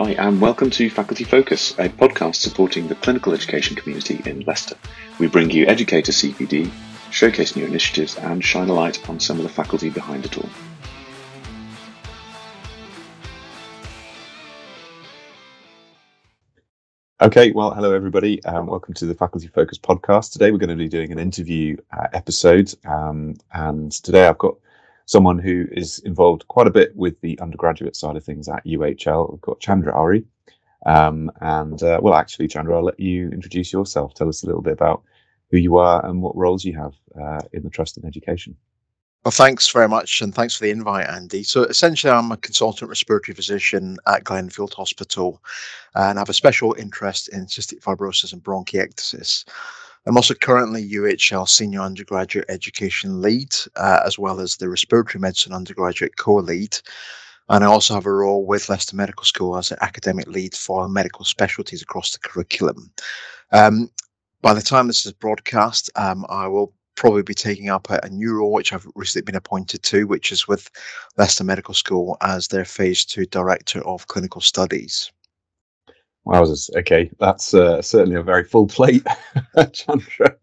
Hi, and welcome to Faculty Focus, a podcast supporting the clinical education community in Leicester. We bring you Educator CPD, showcase new initiatives, and shine a light on some of the faculty behind it all. Okay, well, hello everybody. Um, welcome to the Faculty Focus podcast. Today we're going to be doing an interview uh, episode, um, and today I've got someone who is involved quite a bit with the undergraduate side of things at UHL. We've got Chandra Ohri. Um, and uh, well, actually, Chandra, I'll let you introduce yourself. Tell us a little bit about who you are and what roles you have uh, in the Trust in Education. Well, thanks very much, and thanks for the invite, Andy. So, essentially, I'm a consultant respiratory physician at Glenfield Hospital, and I have a special interest in cystic fibrosis and bronchiectasis. I'm also currently UHL Senior Undergraduate Education Lead, uh, as well as the Respiratory Medicine Undergraduate Co-Lead. And I also have a role with Leicester Medical School as an academic lead for medical specialties across the curriculum. Um, by the time this is broadcast, um, I will probably be taking up a, a, new role, which I've recently been appointed to, which is with Leicester Medical School as their Phase 2 Director of Clinical Studies. Wowzers. Okay, that's uh, certainly a very full plate, Chandra.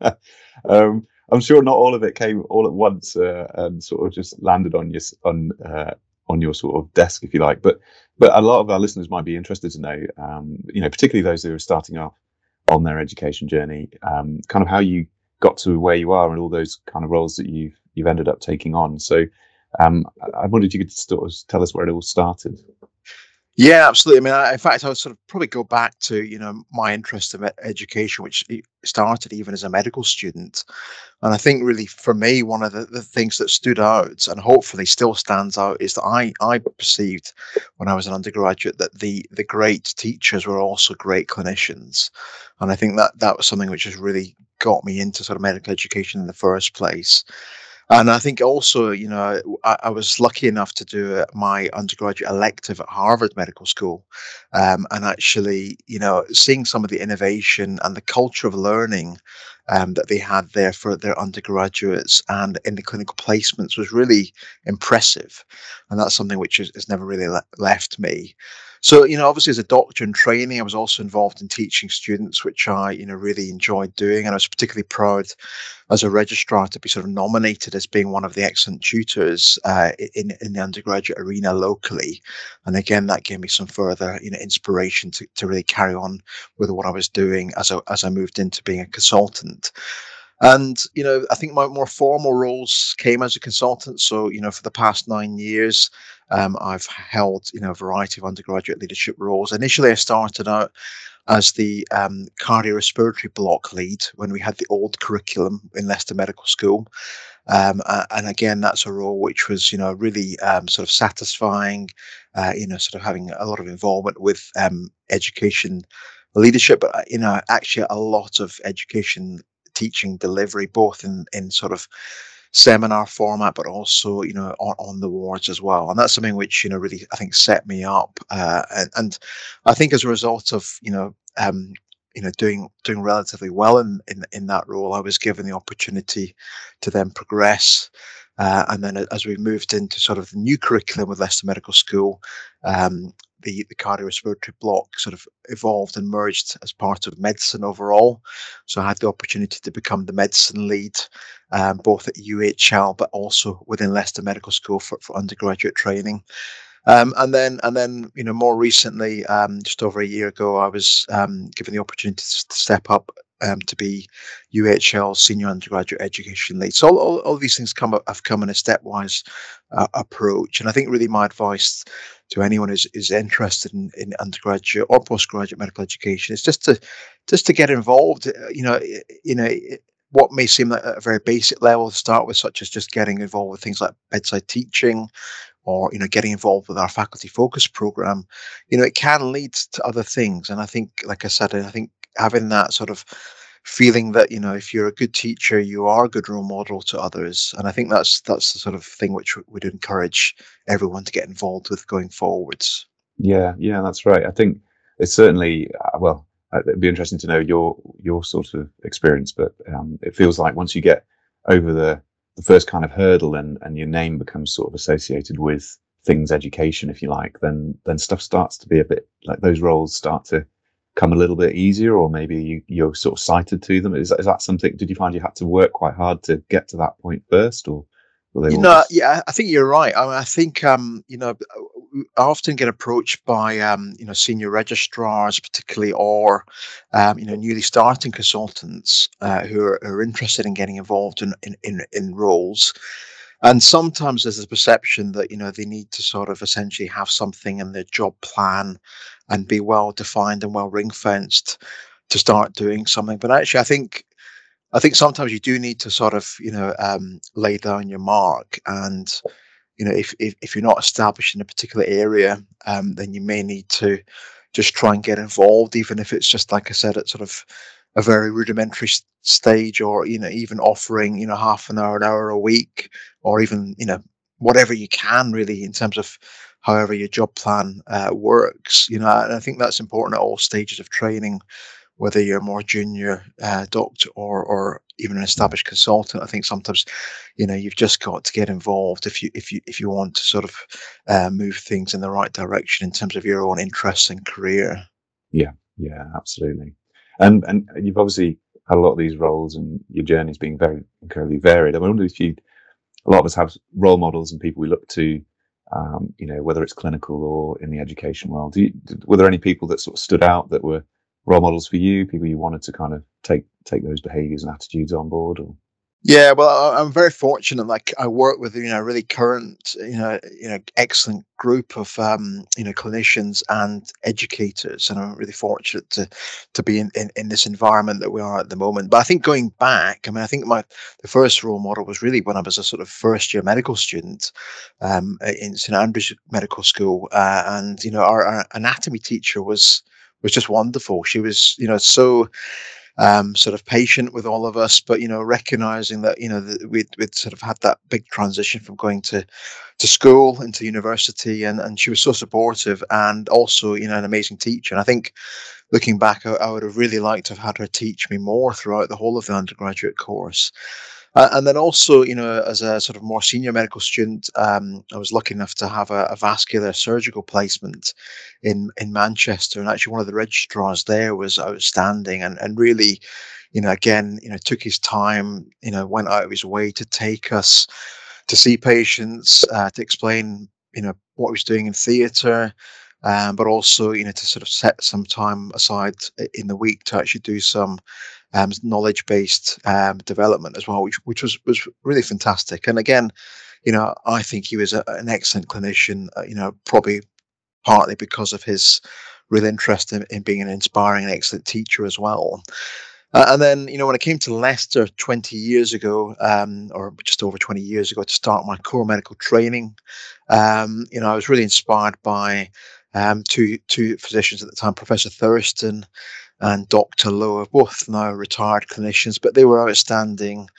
Um, I'm sure not all of it came all at once uh, and sort of just landed on your on uh, on your sort of desk, if you like. But but a lot of our listeners might be interested to know, um, you know, particularly those who are starting off on their education journey, um, kind of how you got to where you are and all those kind of roles that you've you've ended up taking on. So um, I wondered if you could sort of tell us where it all started. Yeah, absolutely. I mean, I, in fact, I would sort of probably go back to you know my interest in education, which started even as a medical student, and I think really for me one of the, the things that stood out and hopefully still stands out is that I I perceived when I was an undergraduate that the the great teachers were also great clinicians, and I think that that was something which has really got me into sort of medical education in the first place. And I think also, you know, I, I, was lucky enough to do my undergraduate elective at Harvard Medical School. Um, and actually, you know, seeing some of the innovation and the culture of learning um, that they had there for their undergraduates and in the clinical placements was really impressive. And that's something which has, has never really le- left me. So, you know, obviously as a doctor in training, I was also involved in teaching students, which I, you know, really enjoyed doing. And I was particularly proud as a registrar to be sort of nominated as being one of the excellent tutors uh, in, in the undergraduate arena locally. And again, that gave me some further, you know, inspiration to, to really carry on with what I was doing as I, as I moved into being a consultant. And, you know, I think my more formal roles came as a consultant. So, you know, for the past nine years, um, I've held, you know, a variety of undergraduate leadership roles. Initially, I started out as the um, cardiorespiratory block lead when we had the old curriculum in Leicester Medical School. Um, uh, and again, that's a role which was, you know, really um, sort of satisfying, uh, you know, sort of having a lot of involvement with um, education leadership, but, uh, you know, actually a lot of education teaching delivery, both in, in sort of seminar format, but also you know on, on the wards as well. And that's something which you know really I think set me up. Uh, and, and I think as a result of you know um, you know doing doing relatively well in, in in that role, I was given the opportunity to then progress. Uh, and then as we moved into sort of the new curriculum with Leicester Medical School, um, the, the cardiorespiratory block sort of evolved and merged as part of medicine overall. So I had the opportunity to become the medicine lead, um, both at UHL, but also within Leicester Medical School for, for undergraduate training. Um, and then, and then, you know, more recently, um, just over a year ago, I was um, given the opportunity to step up um, to be UHL senior undergraduate education lead. So all, all, all these things come have come in a stepwise uh, approach, and I think really my advice to anyone who's is interested in, in undergraduate or postgraduate medical education is just to just to get involved. Uh, you know, you know what may seem like a very basic level to start with, such as just getting involved with things like bedside teaching, or you know getting involved with our faculty focus program you know it can lead to other things. And i think like i said i think having that sort of feeling that you know if you're a good teacher you are a good role model to others. And i think that's that's the sort of thing which we'd encourage everyone to get involved with going forwards. Yeah yeah that's right. I think it's certainly uh, well uh, it'd be interesting to know your your sort of experience but um, it feels like once you get over the the first kind of hurdle and and your name becomes sort of associated with things education, if you like, then then stuff starts to be a bit like those roles start to come a little bit easier, or maybe you, you're sort of sighted to them. Is, is that something? Did you find you had to work quite hard to get to that point first, or you know, just... yeah, I think you're right. I, mean, I think um, you know, I often get approached by um, you know senior registrars, particularly, or um, you know newly starting consultants uh, who, are, who, are, interested in getting involved in in, in, in roles. And sometimes there's a perception that you know they need to sort of essentially have something in their job plan and be well defined and well ring fenced to start doing something. But actually, I think I think sometimes you do need to sort of, you know, um, lay down your mark. And, you know, if, if, if, you're not established in a particular area, um, then you may need to just try and get involved, even if it's just, like I said, at sort of a very rudimentary stage or, you know, even offering, you know, half an hour, an hour a week, or even, you know, whatever you can really in terms of however your job plan uh, works. You know, and I think that's important at all stages of training whether you're a more junior uh, doctor or or even an established consultant. I think sometimes, you know, you've just got to get involved if you if you if you want to sort of uh, move things in the right direction in terms of your own interests and career. Yeah, yeah, absolutely. And and you've obviously had a lot of these roles, and your journey's been very incredibly varied. I wonder if you, a lot of us have role models and people we look to. Um, you know, whether it's clinical or in the education world, you, were there any people that sort of stood out that were role models for you, people you wanted to kind of take take those behaviors and attitudes on board? Or? Yeah, well, I'm very fortunate. Like I work with you know really current, you know, you know, excellent group of um, you know clinicians and educators, and I'm really fortunate to to be in, in, in this environment that we are at the moment. But I think going back, I mean, I think my the first role model was really when I was a sort of first year medical student um, in St Andrews Medical School, uh, and you know, our, our anatomy teacher was was just wonderful. She was, you know, so um, sort of patient with all of us, but you know, recognizing that you know that we'd, we'd sort of had that big transition from going to to school into university, and and she was so supportive and also you know an amazing teacher. And I think looking back, I, I would have really liked to have had her teach me more throughout the whole of the undergraduate course. Uh, and then also, you know, as a sort of more senior medical student, um, I was lucky enough to have a, a, vascular surgical placement in in Manchester, and actually one of the registrars there was outstanding and and really, you know, again, you know, took his time, you know, went out of his way to take us to see patients, uh, to explain, you know, what he was doing in theatre. Um, but also, you know, to sort of set some time aside in the week to actually do some um, knowledge based um, development as well, which which was was really fantastic. And again, you know, I think he was a, an excellent clinician. Uh, you know, probably partly because of his real interest in, in being an inspiring and excellent teacher as well. Uh, and then, you know, when I came to Leicester 20 years ago, um, or just over 20 years ago, to start my core medical training, um, you know, I was really inspired by um, two two physicians at the time, Professor Thurston and Dr. Lowe, both now retired clinicians, but they were outstanding,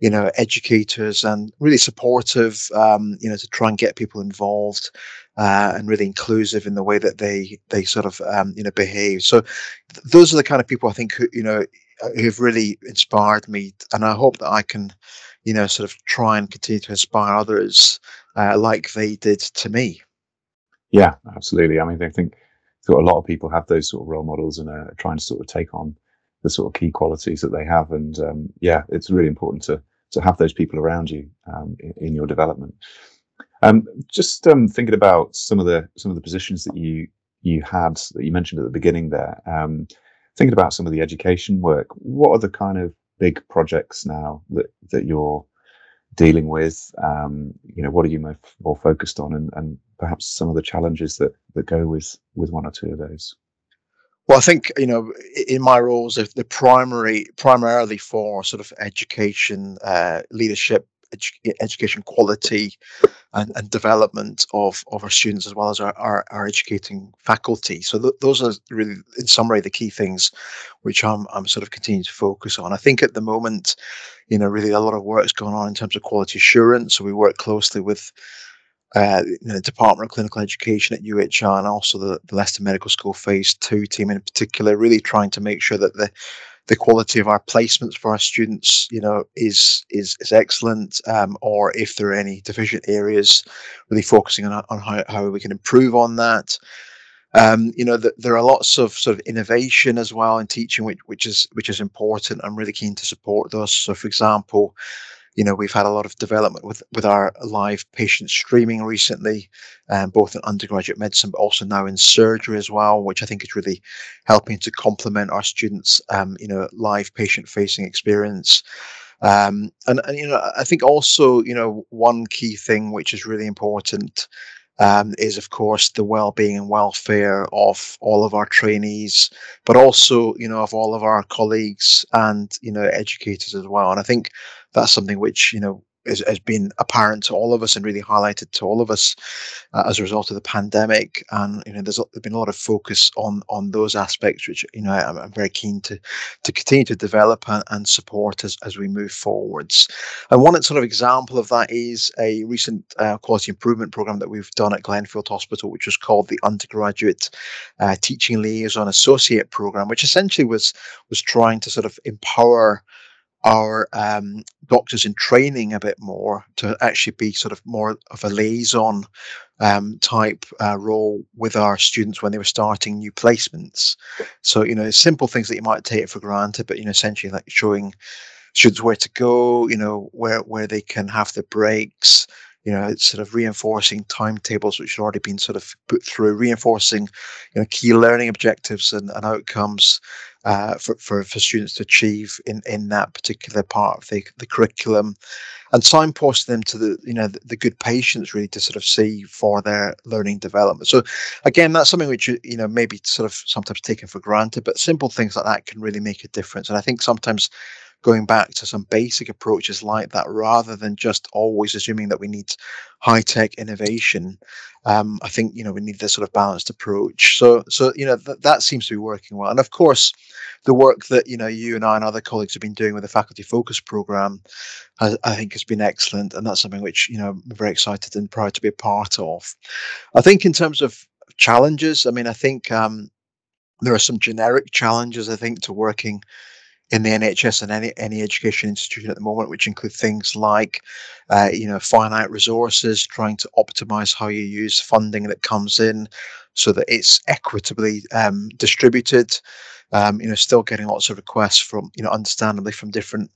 you know, educators and really supportive, um, you know, to try and get people involved uh, and really inclusive in the way that they they sort of um, you know behave. So th- those are the kind of people I think who you know uh, who've really inspired me, and I hope that I can, you know, sort of try and continue to inspire others uh, like they did to me. Yeah, absolutely. I mean, I think so a lot of people have those sort of role models and are trying to sort of take on the sort of key qualities that they have. And um, yeah, it's really important to to have those people around you um, in, in, your development. Um, just um, thinking about some of the some of the positions that you you had that you mentioned at the beginning there. Um, thinking about some of the education work, what are the kind of big projects now that that you're dealing with? Um, you know, what are you more, more focused on, and, and perhaps some of the challenges that that go with with one or two of those? Well, I think you know, in my roles, if the primary, primarily for sort of education, uh, leadership, edu- education quality, and, and, development of, of our students as well as our, our, our educating faculty. So th- those are really, in summary, the key things which I'm I'm sort of continuing to focus on. I think at the moment, you know, really a lot of work is going on in terms of quality assurance. So we work closely with uh, the Department of Clinical Education at UHL and also the, the Leicester Medical School Phase 2 team in particular, really trying to make sure that the, the quality of our placements for our students, you know, is is is excellent, um, or if there are any deficient areas, really focusing on on how, how we can improve on that. Um, you know, the, there are lots of sort of innovation as well in teaching, which which is which is important. I'm really keen to support those. So, for example, you know, we've had a lot of development with with our live patient streaming recently, um, both in undergraduate medicine, but also now in surgery as well, which I think is really helping to complement our students, um, you know, live patient facing experience. Um, and, and you know, I think also, you know, one key thing which is really important um, is of course the well-being and welfare of all of our trainees, but also you know of all of our colleagues and you know educators as well. And I think that's something which you know has, has been apparent to all of us and really highlighted to all of us uh, as a result of the pandemic. And you know, there's, there's been a lot of focus on on those aspects, which you know I'm, I'm very keen to to continue to develop and, and, support as as we move forwards. And one sort of example of that is a recent uh, quality improvement program that we've done at Glenfield Hospital, which was called the Undergraduate uh, Teaching Liaison Associate Program, which essentially was was trying to sort of empower our um, doctors in training a bit more to actually be sort of more of a liaison um, type uh, role with our students when they were starting new placements. So, you know, simple things that you might take for granted, but, you know, essentially like showing students where to go, you know, where, where they can have the breaks, you know, it's sort of reinforcing timetables which had already been sort of put through, reinforcing, you know, key learning objectives and, and outcomes uh, for, for, for students to achieve in, in that particular part of the, the curriculum and signposting them to the, you know, the, the good patients really to sort of see for their learning development. So again, that's something which, you know, maybe sort of sometimes taken for granted, but simple things like that can really make a difference. And I think sometimes going back to some basic approaches like that rather than just always assuming that we need high tech innovation. Um, I think you know we need this sort of balanced approach. So so you know th- that seems to be working well. And of course, the work that you know you and I and other colleagues have been doing with the faculty focus program, has, I think has been excellent, and that's something which you know I'm very excited and proud to be a part of. I think in terms of challenges, I mean I think um, there are some generic challenges I think to working in the NHS and any any education institution at the moment, which include things like, uh, you know, finite resources, trying to optimize how you use funding that comes in, so that it's equitably um, distributed. Um, you know, still getting lots of requests from, you know, understandably from different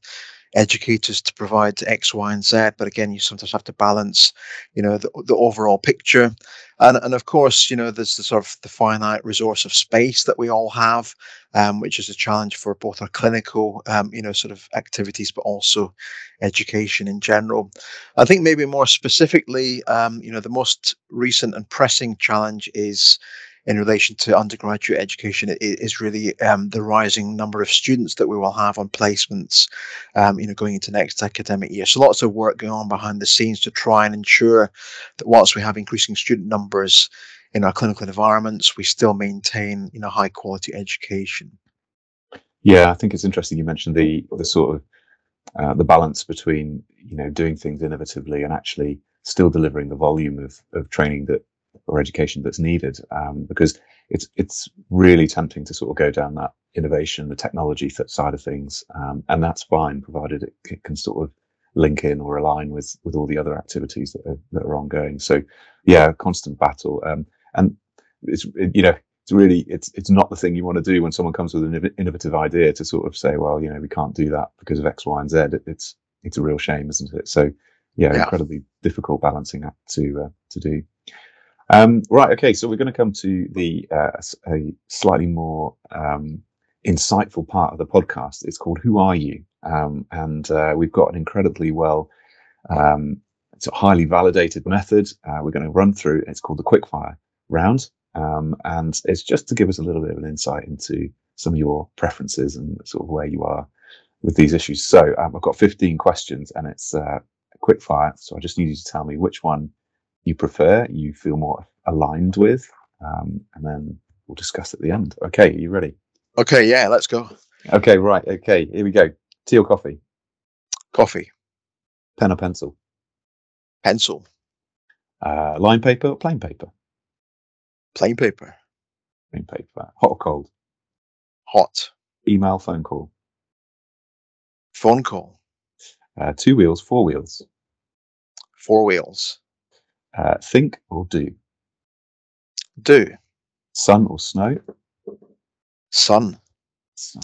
educators to provide X, Y, and Z. But again, you sometimes have to balance, you know, the, the overall picture. And, and of course, you know, there's the sort of the finite resource of space that we all have, um, which is a challenge for both our clinical, um, you know, sort of activities, but also education in general. I think maybe more specifically, um, you know, the most recent and pressing challenge is in relation to undergraduate education is really um, the rising number of students that we will have on placements, um, you know, going into next academic year. So lots of work going on behind the scenes to try and ensure that whilst we have increasing student numbers in our clinical environments, we still maintain, you know, high quality education. Yeah, I think it's interesting you mentioned the the sort of uh, the balance between you know doing things innovatively and actually still delivering the volume of, of training that or education that's needed um, because it's it's really tempting to sort of go down that innovation the technology side of things um, and that's fine provided it, it, can sort of link in or align with with all the other activities that are, that are ongoing. So yeah constant battle um, and it's it, you know it's really it's it's not the thing you want to do when someone comes with an innovative idea to sort of say well you know we can't do that because of x y and z. It's it's a real shame isn't it? So yeah, yeah. incredibly difficult balancing act to uh, to do um, right. Okay. So we're going to come to the uh, a slightly more um, insightful part of the podcast. It's called "Who Are You?" Um, and uh, we've got an incredibly well, um, it's a highly validated method. Uh, we're going to run through. It's called the quickfire round, um, and it's just to give us a little bit of an insight into some of your preferences and sort of where you are with these issues. So um, I've got 15 questions, and it's uh, quickfire. So I just need you to tell me which one you prefer, you feel more aligned with, um, and then we'll discuss at the end. Okay, are you ready? Okay, yeah, let's go. Okay, right. Okay, here we go. Tea or coffee? Coffee. Pen or pencil? Pencil. Uh, line paper or plain paper? Plain paper. Plain paper. Hot or cold? Hot. Email, phone call? Phone call. Uh, two wheels, four wheels. Four wheels. Uh, think or do. Do. Sun or snow. Sun. Sun.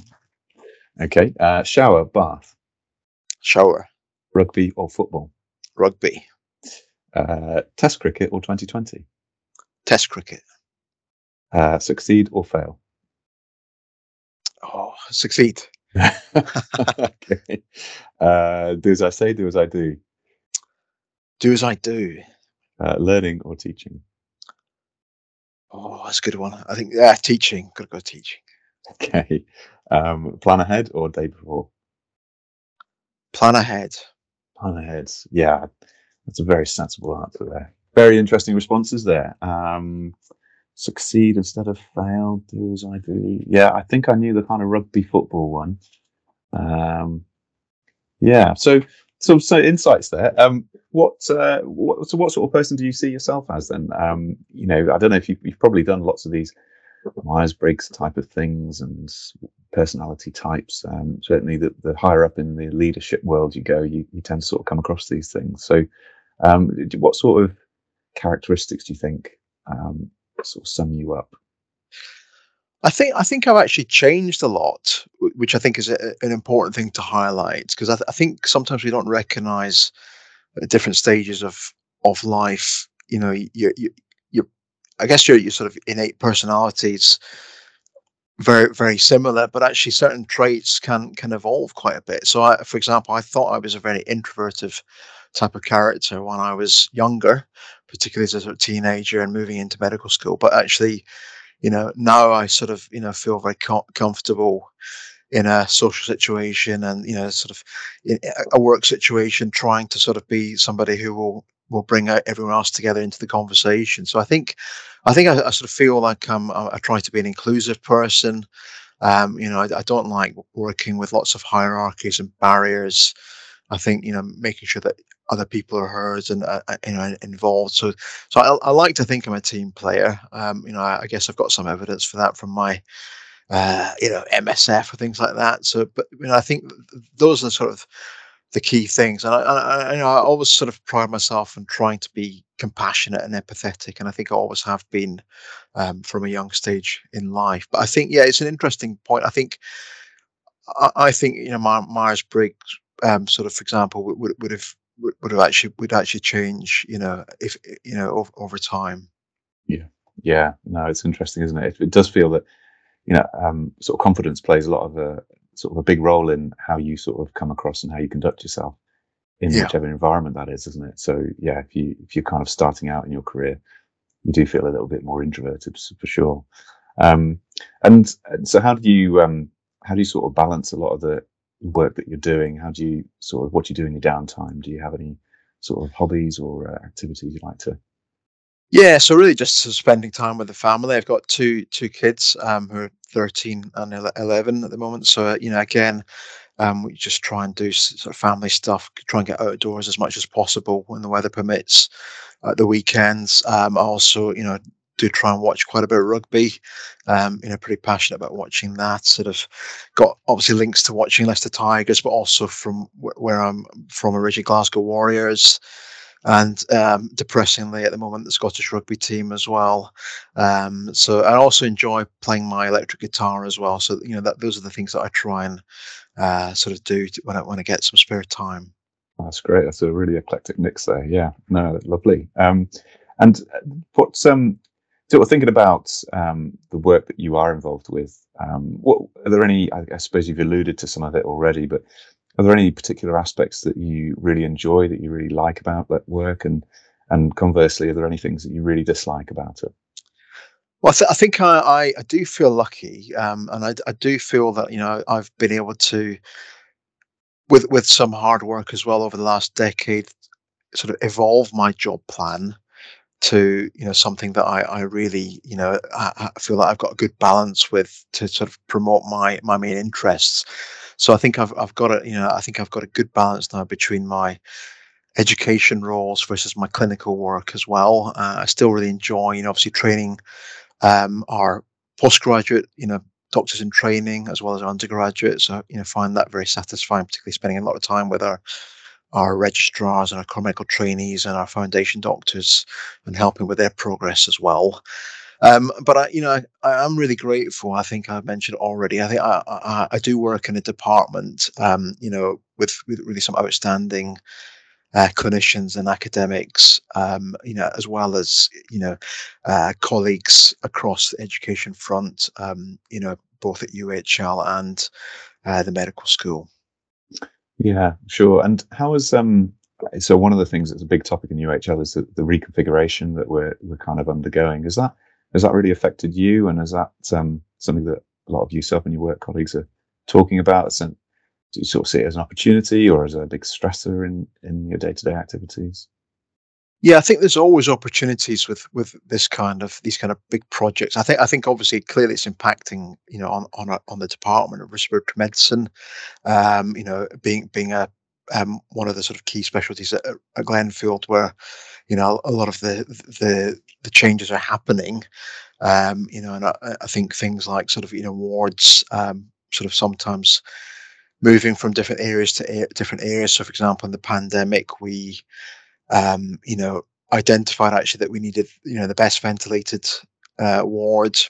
Okay. Uh, shower, bath. Shower. Rugby or football. Rugby. Uh, test cricket or 2020. Test cricket. Uh, succeed or fail. Oh, succeed. okay. Uh, do as I say, do as I do. Do as I do. Uh, learning or teaching. Oh, that's a good one. I think yeah, teaching. Gotta go teaching. Okay. Um, plan ahead or day before. Plan ahead. Plan ahead. Yeah, that's a very sensible answer there. Very interesting responses there. Um, succeed instead of fail. Do as I do. Yeah, I think I knew the kind of rugby football one. Um, yeah. So, so, so insights there. Um, what, uh, what, so what sort of person do you see yourself as then? Um, you know, I don't know if you've, you've probably done lots of these Myers Briggs type of things and personality types. Um, certainly, the, the higher up in the leadership world you go, you, you tend to sort of come across these things. So, um, what sort of characteristics do you think um, sort of sum you up? I think I think I've actually changed a lot, which I think is a, an important thing to highlight because I, th- I, think sometimes we don't recognize at different stages of of life. You know, you you you I guess your your sort of innate personalities very very similar, but actually certain traits can can evolve quite a bit. So, I, for example, I thought I was a very introverted type of character when I was younger, particularly as a sort of teenager and moving into medical school. But actually, you know, now I sort of you know feel very com- comfortable in a social situation and you know sort of in a work situation trying to sort of be somebody who will will bring everyone else together into the conversation. So i think i think i, I sort of feel like I'm, i try to be an inclusive person. Um, you know I, I, don't like working with lots of hierarchies and barriers i think you know making sure that other people are heard and uh, uh, you know involved. So so I, I, like to think I'm a team player. Um, you know, I, I, guess I've got some evidence for that from my uh, you know MSF or things like that. So, but you know, I think those are sort of the key things. And I, I, you know, I always sort of pride myself on trying to be compassionate and empathetic, and I think I always have been um, from a young stage in life. But I think yeah, it's an interesting point. I think. I, I think you know Myers Briggs um, sort of, for example, would, would have would, would have actually would actually change you know if you know over, over time. Yeah. Yeah. No it's interesting isn't it? It does feel that you know um, sort of confidence plays a lot of a sort of a big role in how you sort of come across and how you conduct yourself in yeah. whichever environment that is isn't it? So yeah if you if you're kind of starting out in your career you do feel a little bit more introverted for sure. Um, and, and so how do you um, how do you sort of balance a lot of the work that you're doing? How do you sort of what do you do in your downtime? Do you have any sort of hobbies or uh, activities you like to? Yeah, so really just spending time with the family. I've got two two kids um, who are 13 and 11 at the moment. So you know, again, um, we just try and do sort of family stuff. Try and get outdoors as much as possible when the weather permits. At the weekends, um, also you know do try and watch quite a bit of rugby. Um, you know, pretty passionate about watching that. Sort of got obviously links to watching Leicester Tigers, but also from wh- where I'm from originally, Glasgow Warriors. And um, depressingly, at the moment, the Scottish rugby team as well. Um, so I also enjoy playing my electric guitar as well. So you know, that those are the things that I try and uh, sort of do to, when I when I get some spare time. That's great. That's a really eclectic mix there. Yeah, no, lovely. Um, and uh, what's um so we're thinking about um, the work that you are involved with. Um, what are there any? I, I, suppose you've alluded to some of it already, but are there any particular aspects that you really enjoy that you really like about that work, and and conversely, are there any things that you really dislike about it? Well, I, th- I think I, I, do feel lucky, um, and I, I do feel that you know I've been able to, with with some hard work as well over the last decade, sort of evolve my job plan to you know something that I, I really you know I, I, feel that I've got a good balance with to sort of promote my my main interests. So I think I've I've got a you know I think I've got a good balance now between my education roles versus my clinical work as well. Uh, I still really enjoy you know obviously training um, our postgraduate you know doctors in training as well as our undergraduates. So, you know, find that very satisfying, particularly spending a lot of time with our our registrars and our medical trainees and our foundation doctors and helping with their progress as well. Um, but I, you know, I, am really grateful. I think I've mentioned already. I think I, I, I do work in a department, um, you know, with, with really some outstanding uh, clinicians and academics, um, you know, as well as you know, uh, colleagues across the education front, um, you know, both at UHL and uh, the medical school. Yeah, sure. And how is um? So one of the things that's a big topic in UHL is the, the reconfiguration that we're we're kind of undergoing. Is that has that really affected you, and is that um, something that a lot of yourself and your work colleagues are talking about? And do you sort of see it as an opportunity or as a big stressor in in your day to day activities? Yeah, I think there's always opportunities with with this kind of these kind of big projects. I think I think obviously clearly it's impacting you know on on a, on the Department of Respiratory Medicine, um, you know being being a um, one of the sort of key specialties at, at Glenfield where you know a lot of the the the changes are happening. Um, you know, and I, I, think things like sort of you know wards um, sort of sometimes moving from different areas to different areas. So, for example, in the pandemic, we, um, you know, identified actually that we needed, you know, the best ventilated uh, wards,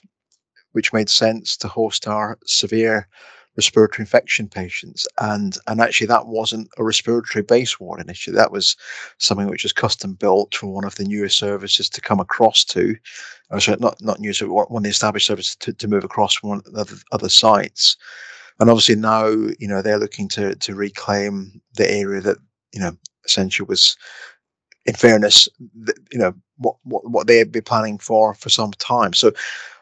which made sense to host our severe respiratory infection patients. And and actually, that wasn't a respiratory base ward initially. That was something which was custom built for one of the newer services to come across to, or sorry, not not new, so one of the established services to, to move across from one of the other, other sites and obviously now you know they're looking to to reclaim the area that you know essentially was in fairness you know what what, what they'd be planning for for some time so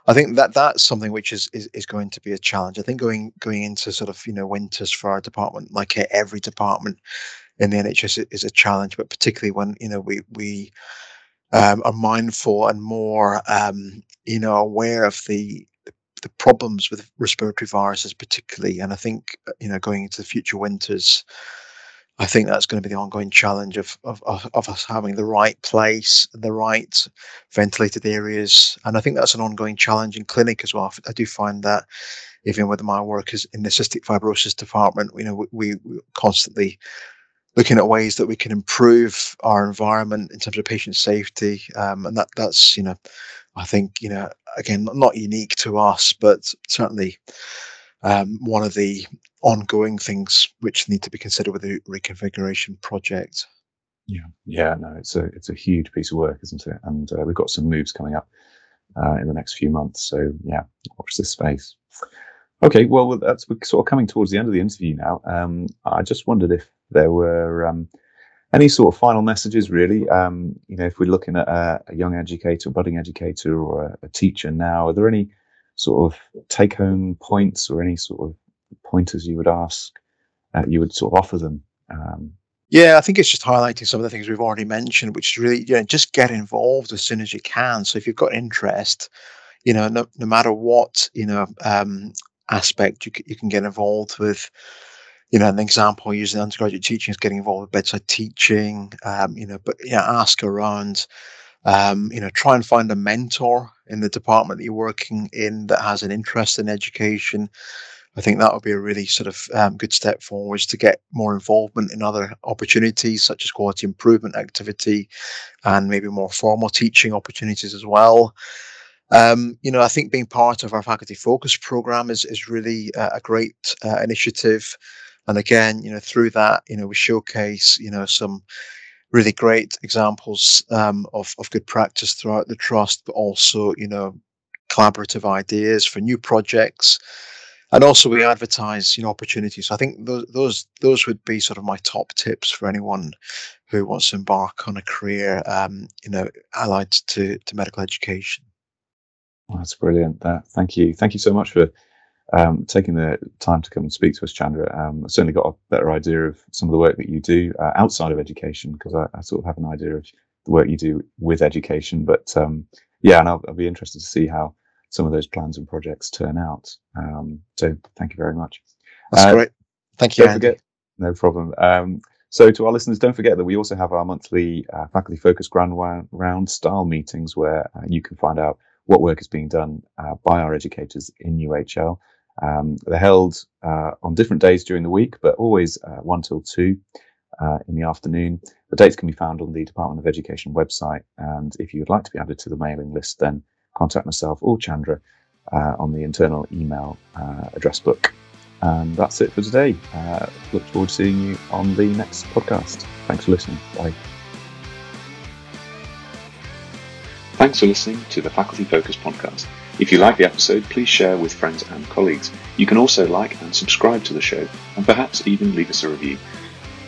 I think that that's something which is, is is going to be a challenge. I think going going into sort of you know winters for our department, like every department in the NHS, is a challenge. But particularly when you know we we um, are mindful and more um, you know aware of the the problems with respiratory viruses, particularly. And I think you know going into the future winters, I think that's going to be the ongoing challenge of of, of us having the right place, the right ventilated areas, and I think that's an ongoing challenge in clinic as well. I do find that even with my work is in the cystic fibrosis department, you know, we, we constantly looking at ways that we can improve our environment in terms of patient safety, um, and that that's you know I think, you know, again, not unique to us, but certainly um, one of the ongoing things which need to be considered with the reconfiguration project. Yeah, yeah, no, it's a it's a huge piece of work, isn't it? And uh, we've got some moves coming up uh, in the next few months. So yeah, watch this space. Okay, well, that's we're sort of coming towards the end of the interview now. Um, I just wondered if there were um, any sort of final messages really um, you know if we're looking at a, a young educator budding educator or a, a, teacher now are there any sort of take home points or any sort of pointers you would ask uh, you would sort of offer them um, yeah, I think it's just highlighting some of the things we've already mentioned, which is really, you know, just get involved as soon as you can. So if you've got interest, you know, no, no matter what, you know, um, aspect you, you can get involved with, you know, an example using undergraduate teaching is getting involved with bedside teaching, um, you know, but you know, ask around, um, you know, try and find a mentor in the department that you're working in that has an interest in education. I think that would be a really sort of um, good step forwards to get more involvement in other opportunities such as quality improvement activity and maybe more formal teaching opportunities as well. Um, you know, I think being part of our faculty focus program is is really a great uh, initiative. And again, you know, through that, you know, we showcase, you know, some really great examples um, of, of good practice throughout the trust, but also, you know, collaborative ideas for new projects. And also we advertise, you know, opportunities. So I think those those those would be sort of my top tips for anyone who wants to embark on a career, um, you know, allied to to medical education. that's brilliant. Uh, thank you. Thank you so much for um, taking the time to come and speak to us, Chandra. Um, I've certainly got a better idea of some of the work that you do uh, outside of education because I, I, sort of have an idea of the work you do with education. But um, yeah, and I'll, I'll, be interested to see how some of those plans and projects turn out. Um, so thank you very much. That's uh, great. Thank you. Don't forget, no problem. Um, so to our listeners, don't forget that we also have our monthly uh, faculty focus grand round style meetings where uh, you can find out what work is being done uh, by our educators in UHL Um, they're held uh, on different days during the week, but always uh, 1 till 2 uh, in the afternoon. The dates can be found on the Department of Education website. And if you would like to be added to the mailing list, then contact myself or Chandra uh, on the internal email uh, address book. And that's it for today. Uh, look forward to seeing you on the next podcast. Thanks for listening. Bye. Thanks for listening to the Faculty Focus podcast. If you like the episode, please share with friends and colleagues. You can also like and subscribe to the show, and perhaps even leave us a review.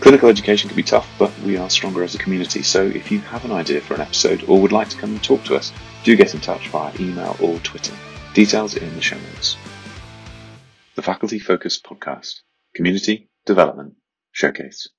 Clinical education can be tough, but we are stronger as a community, so if you have an idea for an episode or would like to come and talk to us, do get in touch via email or Twitter. Details in the show notes. The Faculty Focus Podcast Community Development Showcase.